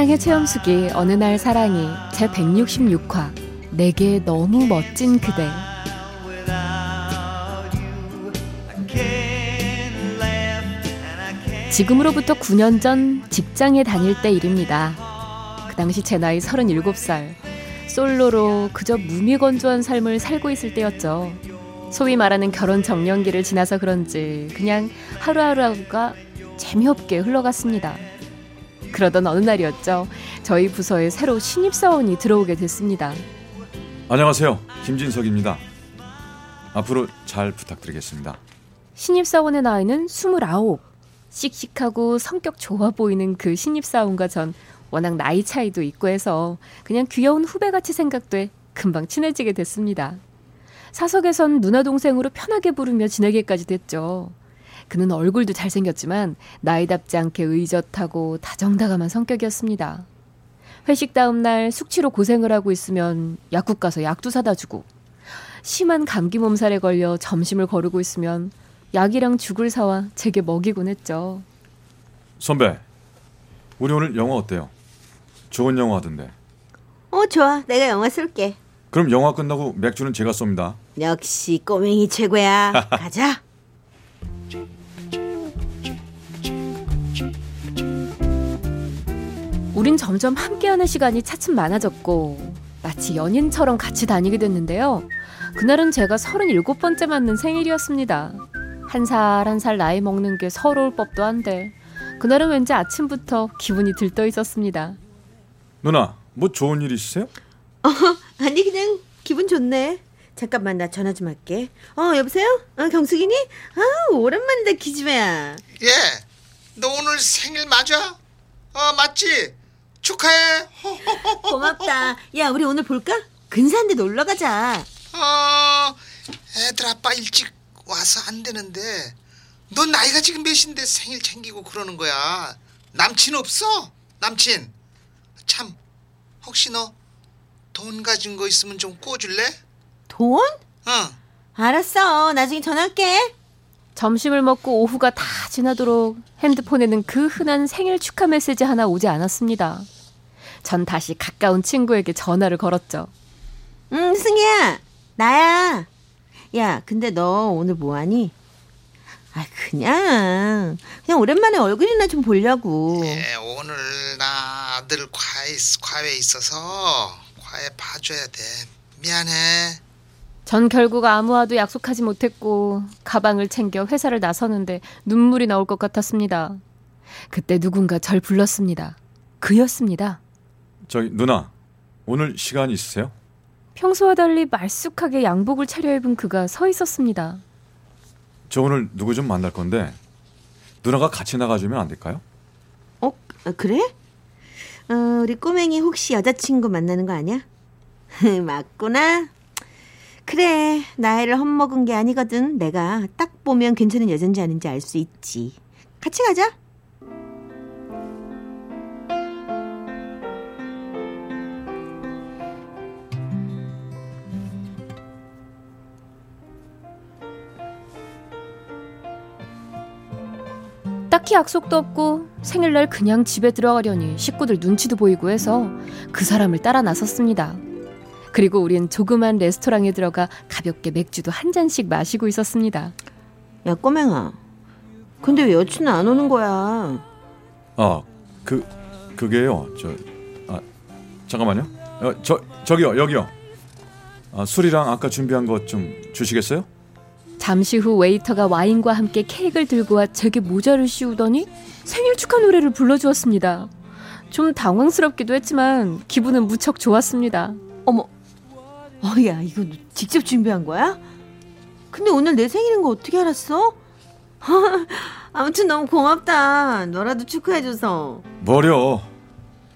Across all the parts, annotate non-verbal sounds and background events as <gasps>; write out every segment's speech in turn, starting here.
사랑의 체험수기 어느 날 사랑이 제 166화 내게 너무 멋진 그대 지금으로부터 9년 전 직장에 다닐 때 일입니다. 그 당시 제 나이 37살. 솔로로 그저 무미건조한 삶을 살고 있을 때였죠. 소위 말하는 결혼 정년기를 지나서 그런지 그냥 하루하루가 재미없게 흘러갔습니다. 그러던 어느 날이었죠. 저희 부서에 새로 신입사원이 들어오게 됐습니다. 안녕하세요. 김진석입니다. 앞으로 잘 부탁드리겠습니다. 신입사원의 나이는 29. 씩씩하고 성격 좋아 보이는 그 신입사원과 전 워낙 나이 차이도 있고 해서 그냥 귀여운 후배같이 생각돼 금방 친해지게 됐습니다. 사석에선 누나 동생으로 편하게 부르며 지내기까지 됐죠. 그는 얼굴도 잘생겼지만 나이답지 않게 의젓하고 다정다감한 성격이었습니다. 회식 다음 날 숙취로 고생을 하고 있으면 약국 가서 약도 사다 주고 심한 감기 몸살에 걸려 점심을 거르고 있으면 약이랑 죽을 사와 제게 먹이곤 했죠. 선배, 우리 오늘 영화 어때요? 좋은 영화 하던데. 어 좋아 내가 영화 쏠게 그럼 영화 끝나고 맥주는 제가 쏩니다. 역시 꼬맹이 최고야 <laughs> 가자 우린 점점 함께하는 시간이 차츰 많아졌고 마치 연인처럼 같이 다니게 됐는데요. 그날은 제가 37번째 맞는 생일이었습니다. 한 살 한 살 나이 먹는 게 서러울 법도 한데 그날은 왠지 아침부터 기분이 들떠 있었습니다. 누나, 뭐 좋은 일 있으세요? <laughs> 아니 그냥 기분 좋네 잠깐만 나 전화 좀 할게 어 여보세요 어 경숙이니 아 오랜만이다 기집애야 예, 너 오늘 생일 맞아? 어, 맞지? 축하해. 고맙다 야 우리 오늘 볼까 근사한데 놀러 가자 어, 애들 아빠 일찍 와서 안 되는데, 너 나이가 지금 몇인데 생일 챙기고 그러는 거야? 남친 없어? 남친? 참, 혹시 너 돈 가진 거 있으면 좀 꿔줄래? 돈 어. 알았어 나중에 전화할게 점심을 먹고 오후가 다 지나도록 핸드폰에는 그 흔한 생일 축하 메시지 하나 오지 않았습니다. 전 다시 가까운 친구에게 전화를 걸었죠. 응 승희야 나야 야 근데 너 오늘 뭐하니 아 그냥 그냥 오랜만에 얼굴이나 좀 보려고 예, 오늘 나 아들 과외, 과외 있어서 과외 봐줘야 돼. 미안해. 전 결국 아무와도 약속하지 못했고 가방을 챙겨 회사를 나서는데 눈물이 나올 것 같았습니다. 그때 누군가 절 불렀습니다. 그였습니다. 저기 누나, 오늘 시간 있으세요? 평소와 달리 말쑥하게 양복을 차려입은 그가 서 있었습니다. 저 오늘 누구 좀 만날 건데 누나가 같이 나가주면 안 될까요? 어 아, 그래 어 우리 꼬맹이 혹시 여자친구 만나는 거 아니야 <laughs> 맞구나 그래 나이를 헛먹은 게 아니거든. 내가 딱 보면 괜찮은 여잔지 아닌지 알 수 있지. 같이 가자. 딱히 약속도 없고 생일날 그냥 집에 들어가려니 식구들 눈치도 보이고 해서 그 사람을 따라 나섰습니다. 그리고 우린 조그만 레스토랑에 들어가 가볍게 맥주도 한 잔씩 마시고 있었습니다. 야 꼬맹아 근데 왜 여친은 안 오는 거야 아, 그 그게요. 저 아, 잠깐만요. 어, 저 저기요, 여기요. 아, 술이랑 아까 준비한 것 좀 주시겠어요? 잠시 후 웨이터가 와인과 함께 케이크를 들고 와 제게 모자를 씌우더니 생일 축하 노래를 불러주었습니다. 좀 당황스럽기도 했지만 기분은 무척 좋았습니다. 어머 어야 이거 너 직접 준비한 거야? 근데 오늘 내 생일인 거 어떻게 알았어? <laughs> 아무튼 너무 고맙다 너라도 축하해줘서 뭐려?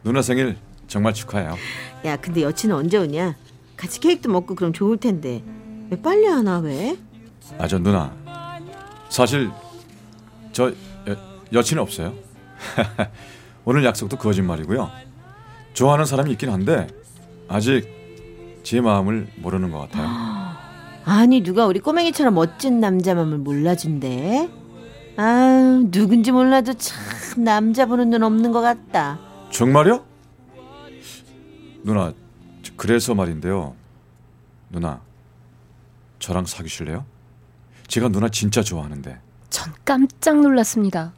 누나 생일 정말 축하해요. 야, 근데 여친은 언제 오냐? 같이 케이크도 먹고 그럼 좋을 텐데. 왜 빨리 하나 왜? 아, 저 누나. 사실 저 여, 여친 없어요. <laughs> 오늘 약속도 거짓말이고요. 좋아하는 사람이 있긴 한데 아직 제 마음을 모르는 것 같아요. <gasps> 아니 누가 우리 꼬맹이처럼 멋진 남자 맘을 몰라준대? 아 누군지 몰라도 참 남자 보는 눈 없는 것 같다. 정말요? 누나, 저- 그래서 말인데요. 누나, 저랑 사귀실래요? 제가 누나 진짜 좋아하는데. 전 깜짝 놀랐습니다.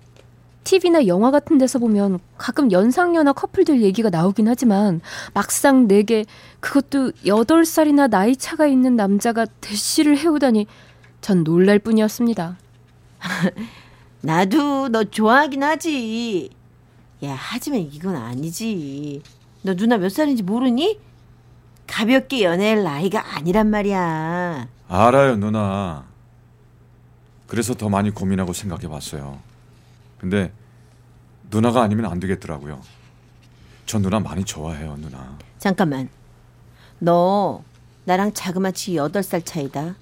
TV나 영화 같은 데서 보면 가끔 연상연하 커플들 얘기가 나오긴 하지만 막상 내게 그것도 8살이나 나이 차가 있는 남자가 대시를 해오다니 전 놀랄 뿐이었습니다. <laughs> 나도 너 좋아하긴 하지. 야 하지만 이건 아니지. 너 누나 몇 살인지 모르니? 가볍게 연애할 나이가 아니란 말이야. 알아요, 누나. 그래서 더 많이 고민하고 생각해 봤어요. 근데 누나가 아니면 안 되겠더라고요. 저 누나 많이 좋아해요, 누나. 잠깐만. 너 나랑 자그마치 8살 차이다.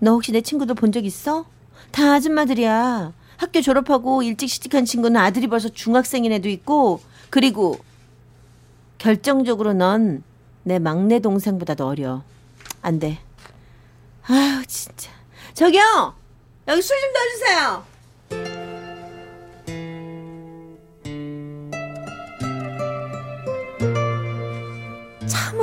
너 혹시 내 친구들 본 적 있어? 다 아줌마들이야. 학교 졸업하고 일찍 시집한 친구는 아들이 벌써 중학생인 애도 있고 그리고 결정적으로 넌 내 막내 동생보다도 어려. 안 돼. 아유 진짜. 저기요. 여기 술 좀 더 주세요.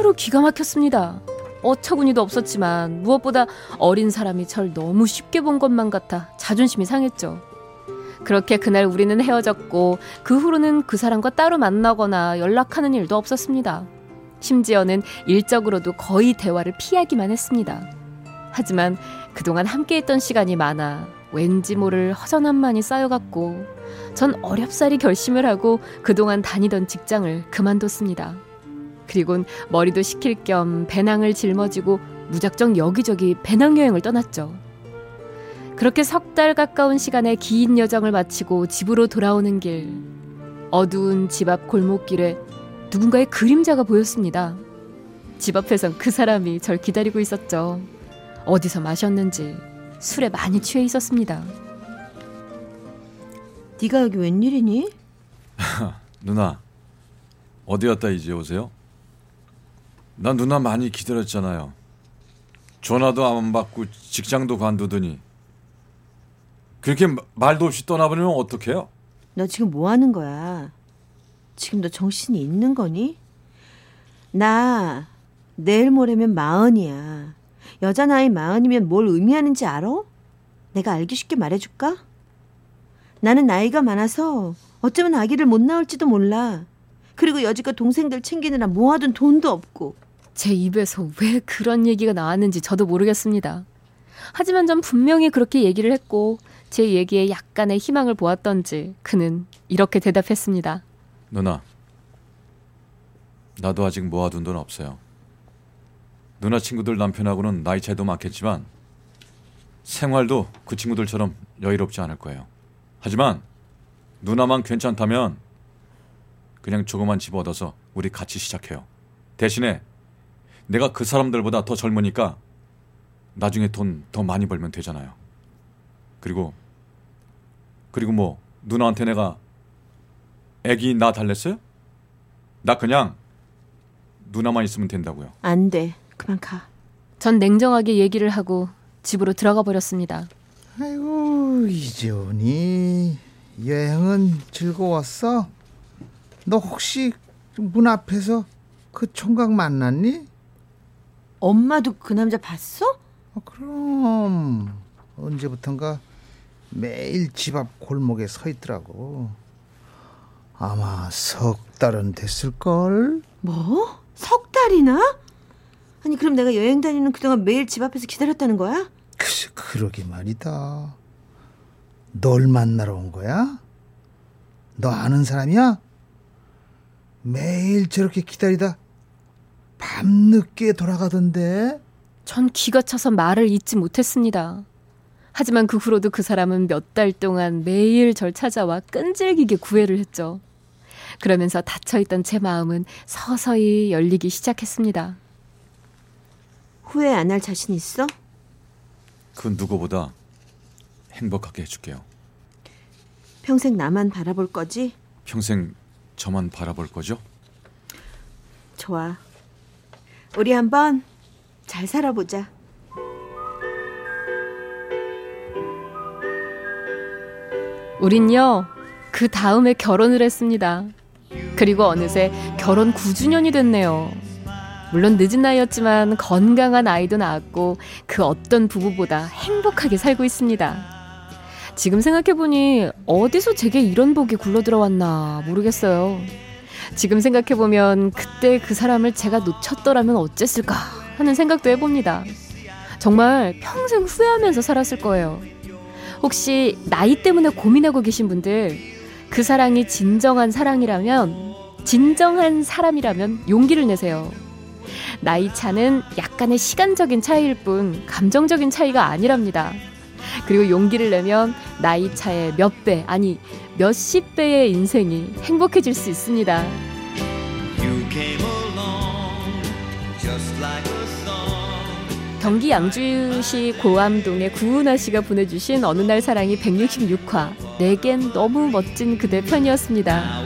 참으로 기가 막혔습니다. 어처구니도 없었지만 무엇보다 어린 사람이 절 너무 쉽게 본 것만 같아 자존심이 상했죠. 그렇게 그날 우리는 헤어졌고 그 후로는 그 사람과 따로 만나거나 연락하는 일도 없었습니다. 심지어는 일적으로도 거의 대화를 피하기만 했습니다. 하지만 그동안 함께했던 시간이 많아 왠지 모를 허전함만이 쌓여갔고 전 어렵사리 결심을 하고 그동안 다니던 직장을 그만뒀습니다. 그리곤 머리도 식힐 겸 배낭을 짊어지고 무작정 여기저기 배낭여행을 떠났죠. 그렇게 석 달 가까운 시간의 긴 여정을 마치고 집으로 돌아오는 길. 어두운 집 앞 골목길에 누군가의 그림자가 보였습니다. 집 앞에선 그 사람이 절 기다리고 있었죠. 어디서 마셨는지 술에 많이 취해 있었습니다. 네가 여기 웬일이니? <laughs> 누나, 어디 갔다 이제 오세요? 난 누나 많이 기다렸잖아요. 전화도 안 받고 직장도 관두더니 그렇게 마- 말도 없이 떠나버리면 어떡해요? 너 지금 뭐 하는 거야? 지금 너 정신이 있는 거니? 나 내일 모레면 마흔이야. 여자 나이 마흔이면 뭘 의미하는지 알아? 내가 알기 쉽게 말해줄까? 나는 나이가 많아서 어쩌면 아기를 못 낳을지도 몰라. 그리고 여지껏 동생들 챙기느라 모아둔 돈도 없고. 제 입에서 왜 그런 얘기가 나왔는지 저도 모르겠습니다. 하지만 전 분명히 그렇게 얘기를 했고 제 얘기에 약간의 희망을 보았던지 그는 이렇게 대답했습니다. 누나, 나도 아직 모아둔 돈 없어요. 누나 친구들 남편하고는 나이 차이도 많겠지만 생활도 그 친구들처럼 여유롭지 않을 거예요. 하지만 누나만 괜찮다면 그냥 조그만 집 얻어서 우리 같이 시작해요. 대신에 내가 그 사람들보다 더 젊으니까 나중에 돈 더 많이 벌면 되잖아요. 그리고 그리고 뭐 누나한테 내가 애기 나 달랬어요? 나 그냥 누나만 있으면 된다고요. 안 돼. 그만 가. 전 냉정하게 얘기를 하고 집으로 들어가 버렸습니다. 아이고 이제 오니 여행은 즐거웠어? 너 혹시 문 앞에서 그 총각 만났니? 엄마도 그 남자 봤어? 어, 그럼 언제부턴가 매일 집 앞 골목에 서 있더라고. 아마 석 달은 됐을걸? 뭐? 석 달이나? 아니 그럼 내가 여행 다니는 그동안 매일 집 앞에서 기다렸다는 거야? 글쎄 그러게 말이다. 널 만나러 온 거야? 너 아는 사람이야? 매일 저렇게 기다리다 밤늦게 돌아가던데. 전 기가 차서 말을 잇지 못했습니다. 하지만 그 후로도 그 사람은 몇 달 동안 매일 절 찾아와 끈질기게 구애를 했죠. 그러면서 닫혀있던 제 마음은 서서히 열리기 시작했습니다. 후회 안 할 자신 있어? 그 누구보다 행복하게 해줄게요. 평생 나만 바라볼 거지? 평생 저만 바라볼 거죠? 좋아. 우리 한번 잘 살아보자. 우린요, 그 다음에 결혼을 했습니다. 그리고 어느새 결혼 9주년이 됐네요. 물론 늦은 나이였지만 건강한 아이도 낳았고 그 어떤 부부보다 행복하게 살고 있습니다. 지금 생각해보니 어디서 제게 이런 복이 굴러 들어왔나 모르겠어요. 지금 생각해보면 그때 그 사람을 제가 놓쳤더라면 어쨌을까 하는 생각도 해봅니다. 정말 평생 후회하면서 살았을 거예요. 혹시 나이 때문에 고민하고 계신 분들 그 사랑이 진정한 사랑이라면 진정한 사람이라면 용기를 내세요. 나이 차는 약간의 시간적인 차이일 뿐 감정적인 차이가 아니랍니다. 그리고 용기를 내면 나이 차의 몇 배, 아니 몇십 배의 인생이 행복해질 수 있습니다. You came along just like a song. 경기 양주시 고암동의 구은아 씨가 보내주신 어느 날 사랑이 166화 내겐 너무 멋진 그대 편이었습니다.